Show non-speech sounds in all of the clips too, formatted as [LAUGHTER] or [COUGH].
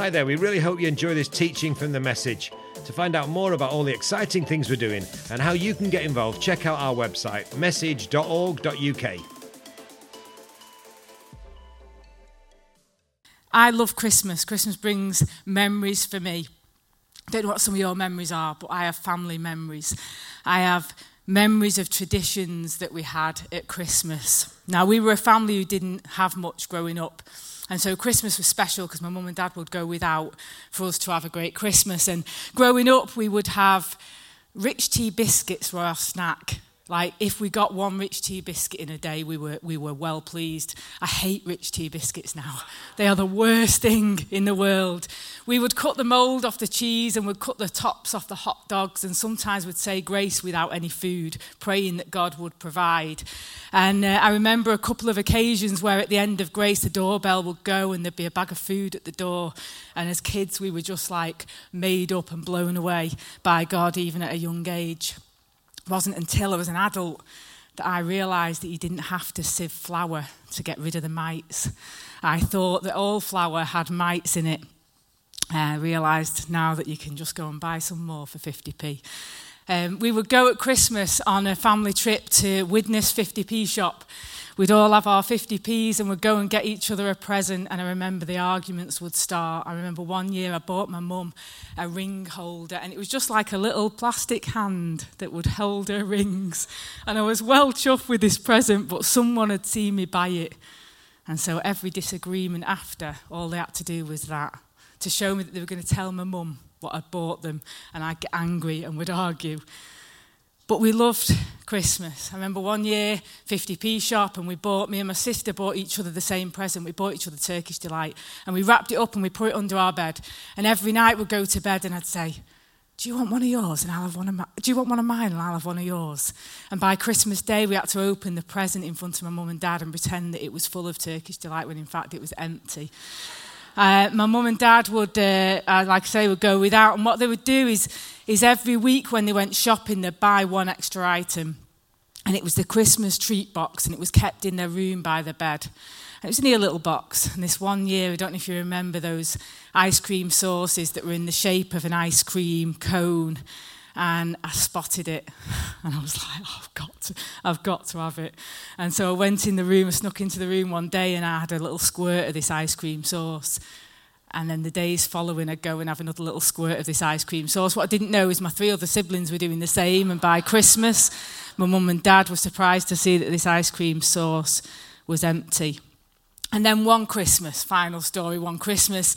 Hi there, we really hope you enjoy this teaching from the message. To find out more about all the exciting things we're doing and how you can get involved, check out our website, message.org.uk. I love Christmas. Christmas brings memories for me. I don't know what some of your memories are, but I have family memories. I have memories of traditions that we had at Christmas. Now, we were a family who didn't have much growing up. And so Christmas was special because my mum and dad would go without for us to have a great Christmas. And growing up, we would have rich tea biscuits for our snack. Like if we got one rich tea biscuit in a day, we were, we were well pleased. I hate rich tea biscuits now. They are the worst thing in the world. We would cut the mould off the cheese and would cut the tops off the hot dogs and sometimes would say grace without any food, praying that God would provide. And uh, I remember a couple of occasions where at the end of grace, the doorbell would go and there'd be a bag of food at the door. And as kids, we were just like made up and blown away by God, even at a young age. It wasn't until I was an adult that I realised that you didn't have to sieve flour to get rid of the mites. I thought that all flour had mites in it. I realised now that you can just go and buy some more for 50p. Um, we would go at Christmas on a family trip to Widnes 50p shop we'd all have our 50p's and we'd go and get each other a present. And I remember the arguments would start. I remember one year I bought my mum a ring holder, and it was just like a little plastic hand that would hold her rings. And I was well chuffed with this present, but someone had seen me buy it. And so every disagreement after, all they had to do was that to show me that they were going to tell my mum what I'd bought them, and I'd get angry and would argue. But we loved Christmas. I remember one year, 50p shop, and we bought, me and my sister bought each other the same present. We bought each other Turkish Delight, and we wrapped it up and we put it under our bed. And every night we'd go to bed and I'd say, do you want one of yours and I'll have one of mine? Do you want one of mine and I'll have one of yours? And by Christmas Day, we had to open the present in front of my mum and dad and pretend that it was full of Turkish delight when in fact it was empty. Uh, my mum and dad would, uh, uh, like I say, would go without. And what they would do is, is every week when they went shopping, they'd buy one extra item. And it was the Christmas treat box, and it was kept in their room by the bed. And it was only a little box. And this one year, I don't know if you remember those ice cream sauces that were in the shape of an ice cream cone and I spotted it [LAUGHS] and I was like, oh, I've got to, I've got to have it. And so I went in the room, I snuck into the room one day and I had a little squirt of this ice cream sauce. And then the days following, I'd go and have another little squirt of this ice cream sauce. What I didn't know is my three other siblings were doing the same. And by Christmas, my mum and dad were surprised to see that this ice cream sauce was empty. And then one Christmas, final story, one Christmas,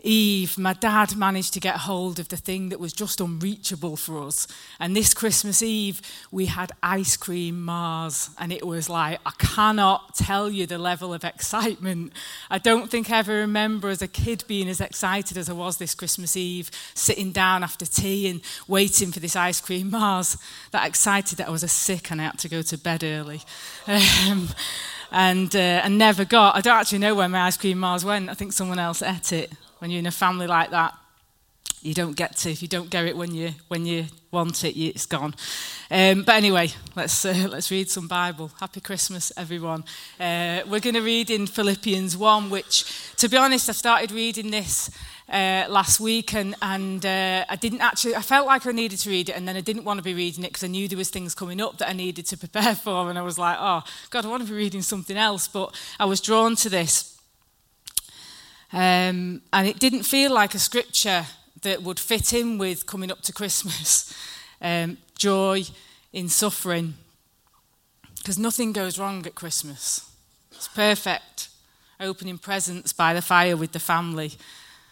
Eve, my dad managed to get hold of the thing that was just unreachable for us. And this Christmas Eve, we had ice cream Mars. And it was like, I cannot tell you the level of excitement. I don't think I ever remember as a kid being as excited as I was this Christmas Eve, sitting down after tea and waiting for this ice cream Mars. That excited that I was a sick and I had to go to bed early. Um, and, uh, and never got. I don't actually know where my ice cream Mars went. I think someone else ate it when you're in a family like that, you don't get to. If you don't get it when you when you want it, it's gone. Um, but anyway, let's uh, [LAUGHS] let's read some Bible. Happy Christmas, everyone. Uh, we're going to read in Philippians one, which, to be honest, I started reading this. Uh, last week, and, and uh, I didn't actually, I felt like I needed to read it, and then I didn't want to be reading it because I knew there was things coming up that I needed to [LAUGHS] prepare for, and I was like, oh, God, I want to be reading something else, but I was drawn to this. Um, and it didn't feel like a scripture that would fit in with coming up to Christmas. [LAUGHS] Um, joy in suffering. Because nothing goes wrong at Christmas. It's perfect. Opening presents by the fire with the family.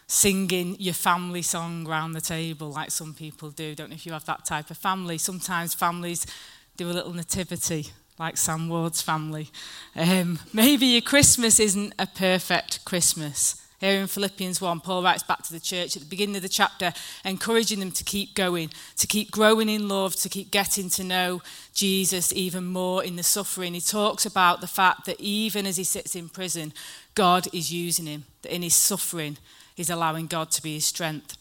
Singing your family song round the table, like some people do. Don't know if you have that type of family. Sometimes families do a little nativity like Sam Ward's family. Um, [LAUGHS] maybe your Christmas isn't a perfect Christmas. Here in Philippians 1, Paul writes back to the church at the beginning of the chapter, encouraging them to keep going, to keep growing in love, to keep getting to know Jesus even more in the suffering. He talks about the fact that even as he sits in prison, God is using him, that in his suffering, he's allowing God to be his strength.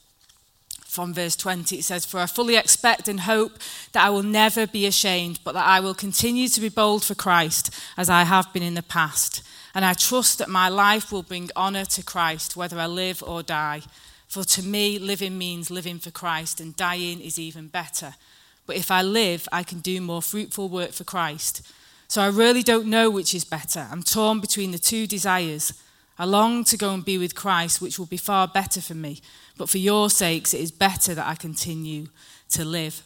From verse 20, it says, For I fully expect and hope that I will never be ashamed, but that I will continue to be bold for Christ as I have been in the past And I trust that my life will bring honour to Christ, whether I live or die. For to me, living means living for Christ, and dying is even better. But if I live, I can do more fruitful work for Christ. So I really don't know which is better. I'm torn between the two desires. I long to go and be with Christ, which will be far better for me. But for your sakes, it is better that I continue to live.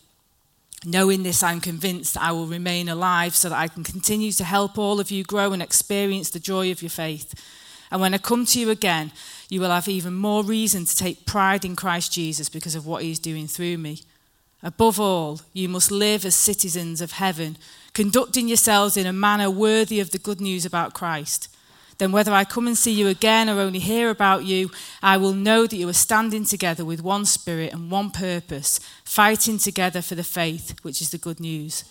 Knowing this, I'm convinced that I will remain alive so that I can continue to help all of you grow and experience the joy of your faith. And when I come to you again, you will have even more reason to take pride in Christ Jesus because of what he is doing through me. Above all, you must live as citizens of heaven, conducting yourselves in a manner worthy of the good news about Christ then whether I come and see you again or only hear about you, I will know that you are standing together with one spirit and one purpose, fighting together for the faith, which is the good news.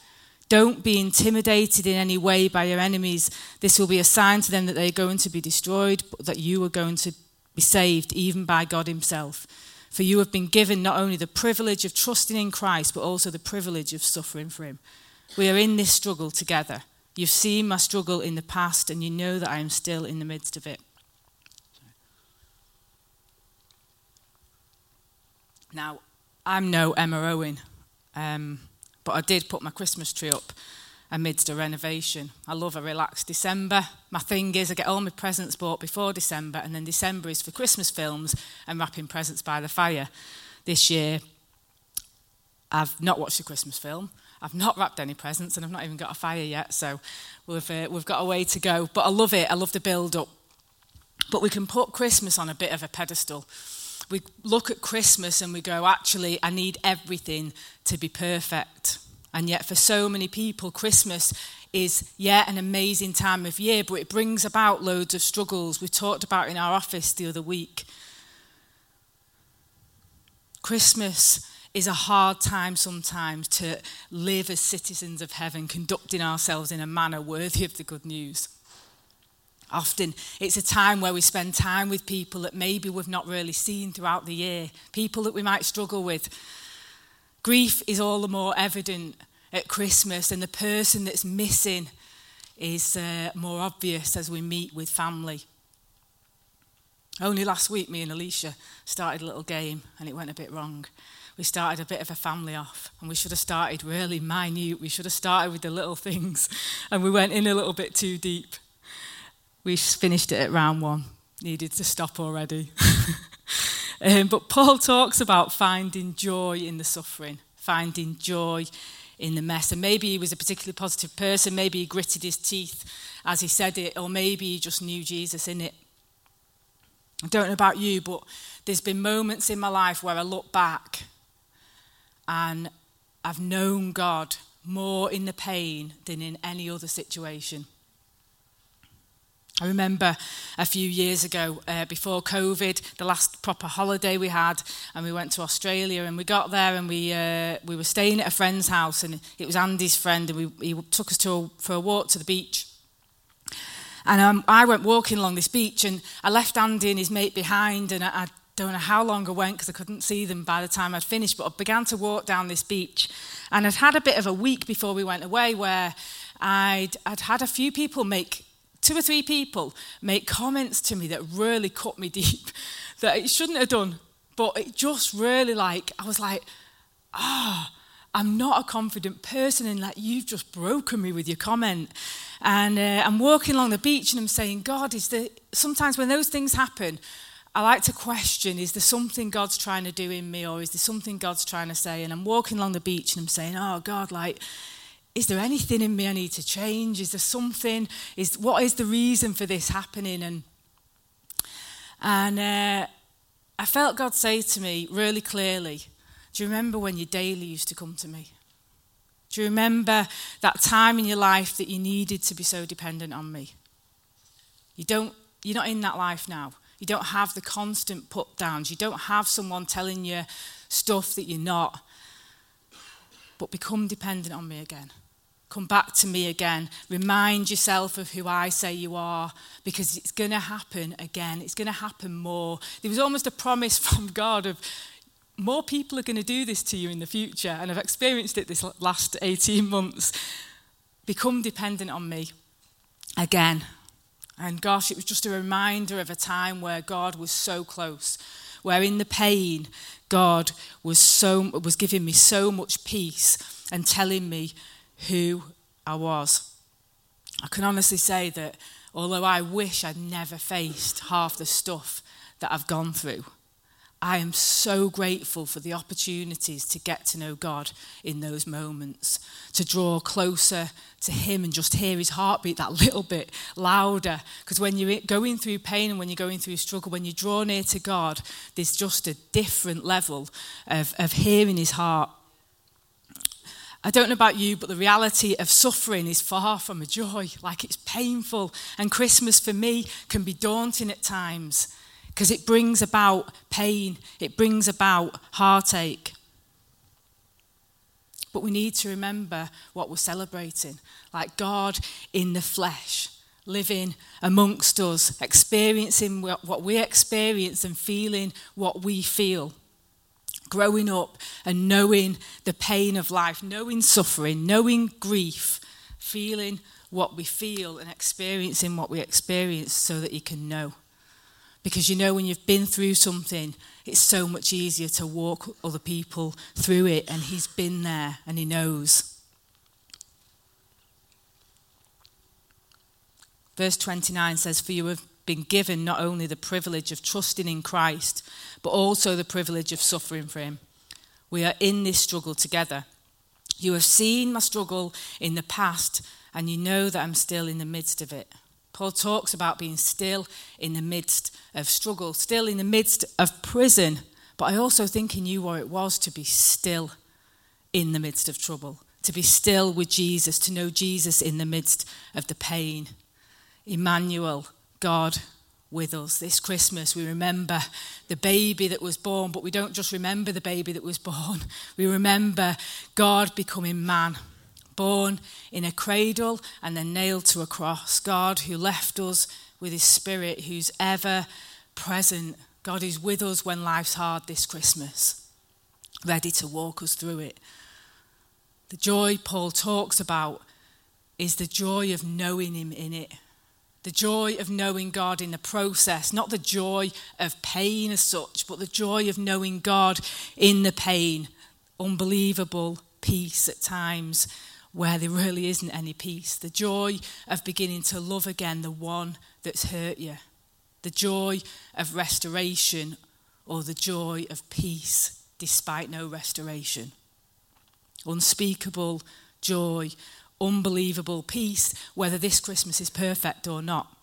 Don't be intimidated in any way by your enemies. This will be a sign to them that they are going to be destroyed, but that you are going to be saved, even by God Himself. For you have been given not only the privilege of trusting in Christ, but also the privilege of suffering for Him. We are in this struggle together. You've seen my struggle in the past, and you know that I am still in the midst of it. Now, I'm no Emma Owen, um, but I did put my Christmas tree up amidst a renovation. I love a relaxed December. My thing is, I get all my presents bought before December, and then December is for Christmas films and wrapping presents by the fire. This year, I've not watched a Christmas film. I've not wrapped any presents and I've not even got a fire yet, so we've, uh, we've got a way to go. But I love it, I love the build up. But we can put Christmas on a bit of a pedestal. We look at Christmas and we go, actually, I need everything to be perfect. And yet, for so many people, Christmas is, yeah, an amazing time of year, but it brings about loads of struggles. We talked about in our office the other week. Christmas is a hard time sometimes to live as citizens of heaven, conducting ourselves in a manner worthy of the good news. Often it's a time where we spend time with people that maybe we've not really seen throughout the year, people that we might struggle with. Grief is all the more evident at Christmas, and the person that's missing is uh, more obvious as we meet with family. Only last week, me and Alicia started a little game, and it went a bit wrong we started a bit of a family off and we should have started really minute. We should have started with the little things [LAUGHS] and we went in a little bit too deep. We finished it at round one, needed to stop already. [LAUGHS] um, but Paul talks about finding joy in the suffering, finding joy in the mess. And maybe he was a particularly positive person, maybe he gritted his teeth as he said it, or maybe he just knew Jesus in it. I don't know about you, but there's been moments in my life where I look back and I've known God more in the pain than in any other situation. I remember a few years ago, uh, before COVID, the last proper holiday we had, and we went to Australia. And we got there, and we uh, we were staying at a friend's house, and it was Andy's friend, and we, he took us to a, for a walk to the beach. And um, I went walking along this beach, and I left Andy and his mate behind, and I, I don't know how long I went because I couldn't see them by the time I'd finished, but I began to walk down this beach. And I'd had a bit of a week before we went away where I'd, I'd had a few people make, two or three people make comments to me that really cut me deep, [LAUGHS] that it shouldn't have done. But it just really like, I was like, ah. Oh, I'm not a confident person, and like you've just broken me with your comment. And uh, I'm walking along the beach, and I'm saying, God, is there sometimes when those things happen, I like to question is there something God's trying to do in me or is there something God's trying to say? And I'm walking along the beach and I'm saying, Oh, God, like, is there anything in me I need to change? Is there something? Is what is the reason for this happening? And and uh, I felt God say to me really clearly, Do you remember when your daily used to come to me? Do you remember that time in your life that you needed to be so dependent on me? You don't, you're not in that life now. You don't have the constant put downs. You don't have someone telling you stuff that you're not. But become dependent on me again. Come back to me again. Remind yourself of who I say you are because it's going to happen again. It's going to happen more. There was almost a promise [LAUGHS] from God of more people are going to do this to you in the future. And I've experienced it this last 18 months. Become dependent on me again. And gosh, it was just a reminder of a time where God was so close, where in the pain, God was so was giving me so much peace and telling me who I was. I can honestly say that although I wish I'd never faced half the stuff that I've gone through, I am so grateful for the opportunities to get to know God in those moments, to draw closer to Him and just hear His heartbeat that little bit louder. Because when you're going through pain and when you're going through struggle, when you draw near to God, there's just a different level of, of hearing His heart. I don't know about you, but the reality of suffering is far from a joy. Like it's painful. And Christmas for me can be daunting at times because it brings about pain, it brings about heartache. But we need to remember what we're celebrating like God in the flesh, living amongst us, experiencing what we experience and feeling what we feel. Growing up and knowing the pain of life, knowing suffering, knowing grief, feeling what we feel and experiencing what we experience so that you can know. Because you know, when you've been through something, it's so much easier to walk other people through it, and He's been there and He knows. Verse 29 says, For you have been given not only the privilege of trusting in Christ, but also the privilege of suffering for Him. We are in this struggle together. You have seen my struggle in the past, and you know that I'm still in the midst of it. Paul talks about being still in the midst of struggle, still in the midst of prison. But I also think he knew what it was to be still in the midst of trouble, to be still with Jesus, to know Jesus in the midst of the pain. Emmanuel, God with us. This Christmas, we remember the baby that was born, but we don't just remember the baby that was born, [LAUGHS] we remember God becoming man born in a cradle and then nailed to a cross. God who left us with his spirit, who's ever present. God is with us when life's hard this Christmas, ready to walk us through it. The joy Paul talks about is the joy of knowing him in it. The joy of knowing God in the process, not the joy of pain as such, but the joy of knowing God in the pain. Unbelievable peace at times where there really isn't any peace. The joy of beginning to love again the one that's hurt you. The joy of restoration or the joy of peace despite no restoration. Unspeakable joy, unbelievable peace, whether this Christmas is perfect or not.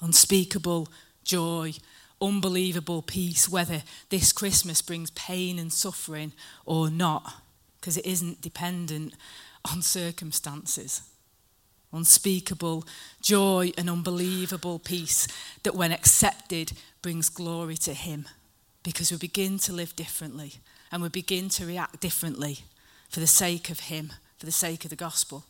Unspeakable joy, unbelievable peace, whether this Christmas brings pain and suffering or not because it isn't dependent on circumstances. Unspeakable joy and unbelievable peace that, when accepted, brings glory to Him because we begin to live differently and we begin to react differently for the sake of Him, for the sake of the gospel.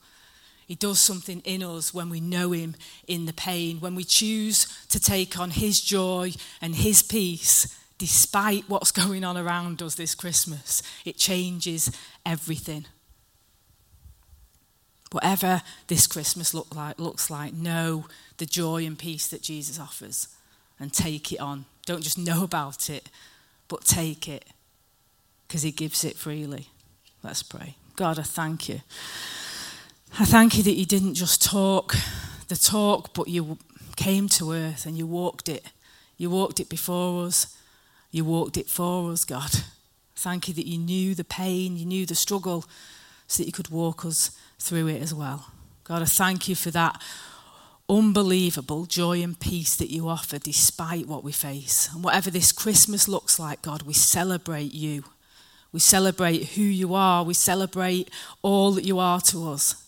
He does something in us when we know Him in the pain, when we choose to take on His joy and His peace despite what's [LAUGHS] going on around us this Christmas. It changes everything. Whatever this Christmas look like, looks like, know the joy and peace that Jesus offers and take it on. Don't just know about it, but take it because he gives it freely. Let's pray. God, I thank you. I thank you that you didn't just talk the talk, but you came to earth and you walked it. You walked it before us. You walked it for us, God. Thank you that you knew the pain, you knew the struggle, so that you could walk us through it as well. God, I thank you for that unbelievable joy and peace that you offer despite what we face. And whatever this Christmas looks like, God, we celebrate you. We celebrate who you are. We celebrate all that you are to us.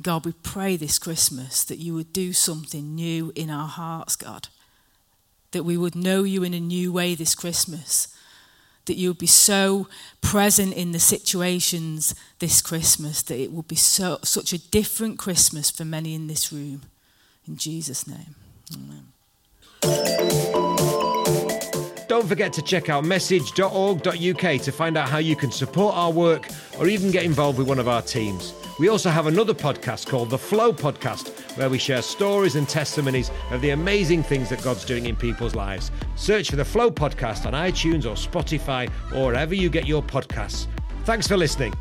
God, we pray this Christmas that you would do something new in our hearts, God that we would know you in a new way this Christmas. That you would be so present in the situations this Christmas that it will be so, such a different Christmas for many in this room. In Jesus' name. Amen. Don't forget to check out message.org.uk to find out how you can support our work or even get involved with one of our teams. We also have another podcast called The Flow Podcast, where we share stories and testimonies of the amazing things that God's doing in people's lives. Search for The Flow Podcast on iTunes or Spotify or wherever you get your podcasts. Thanks for listening.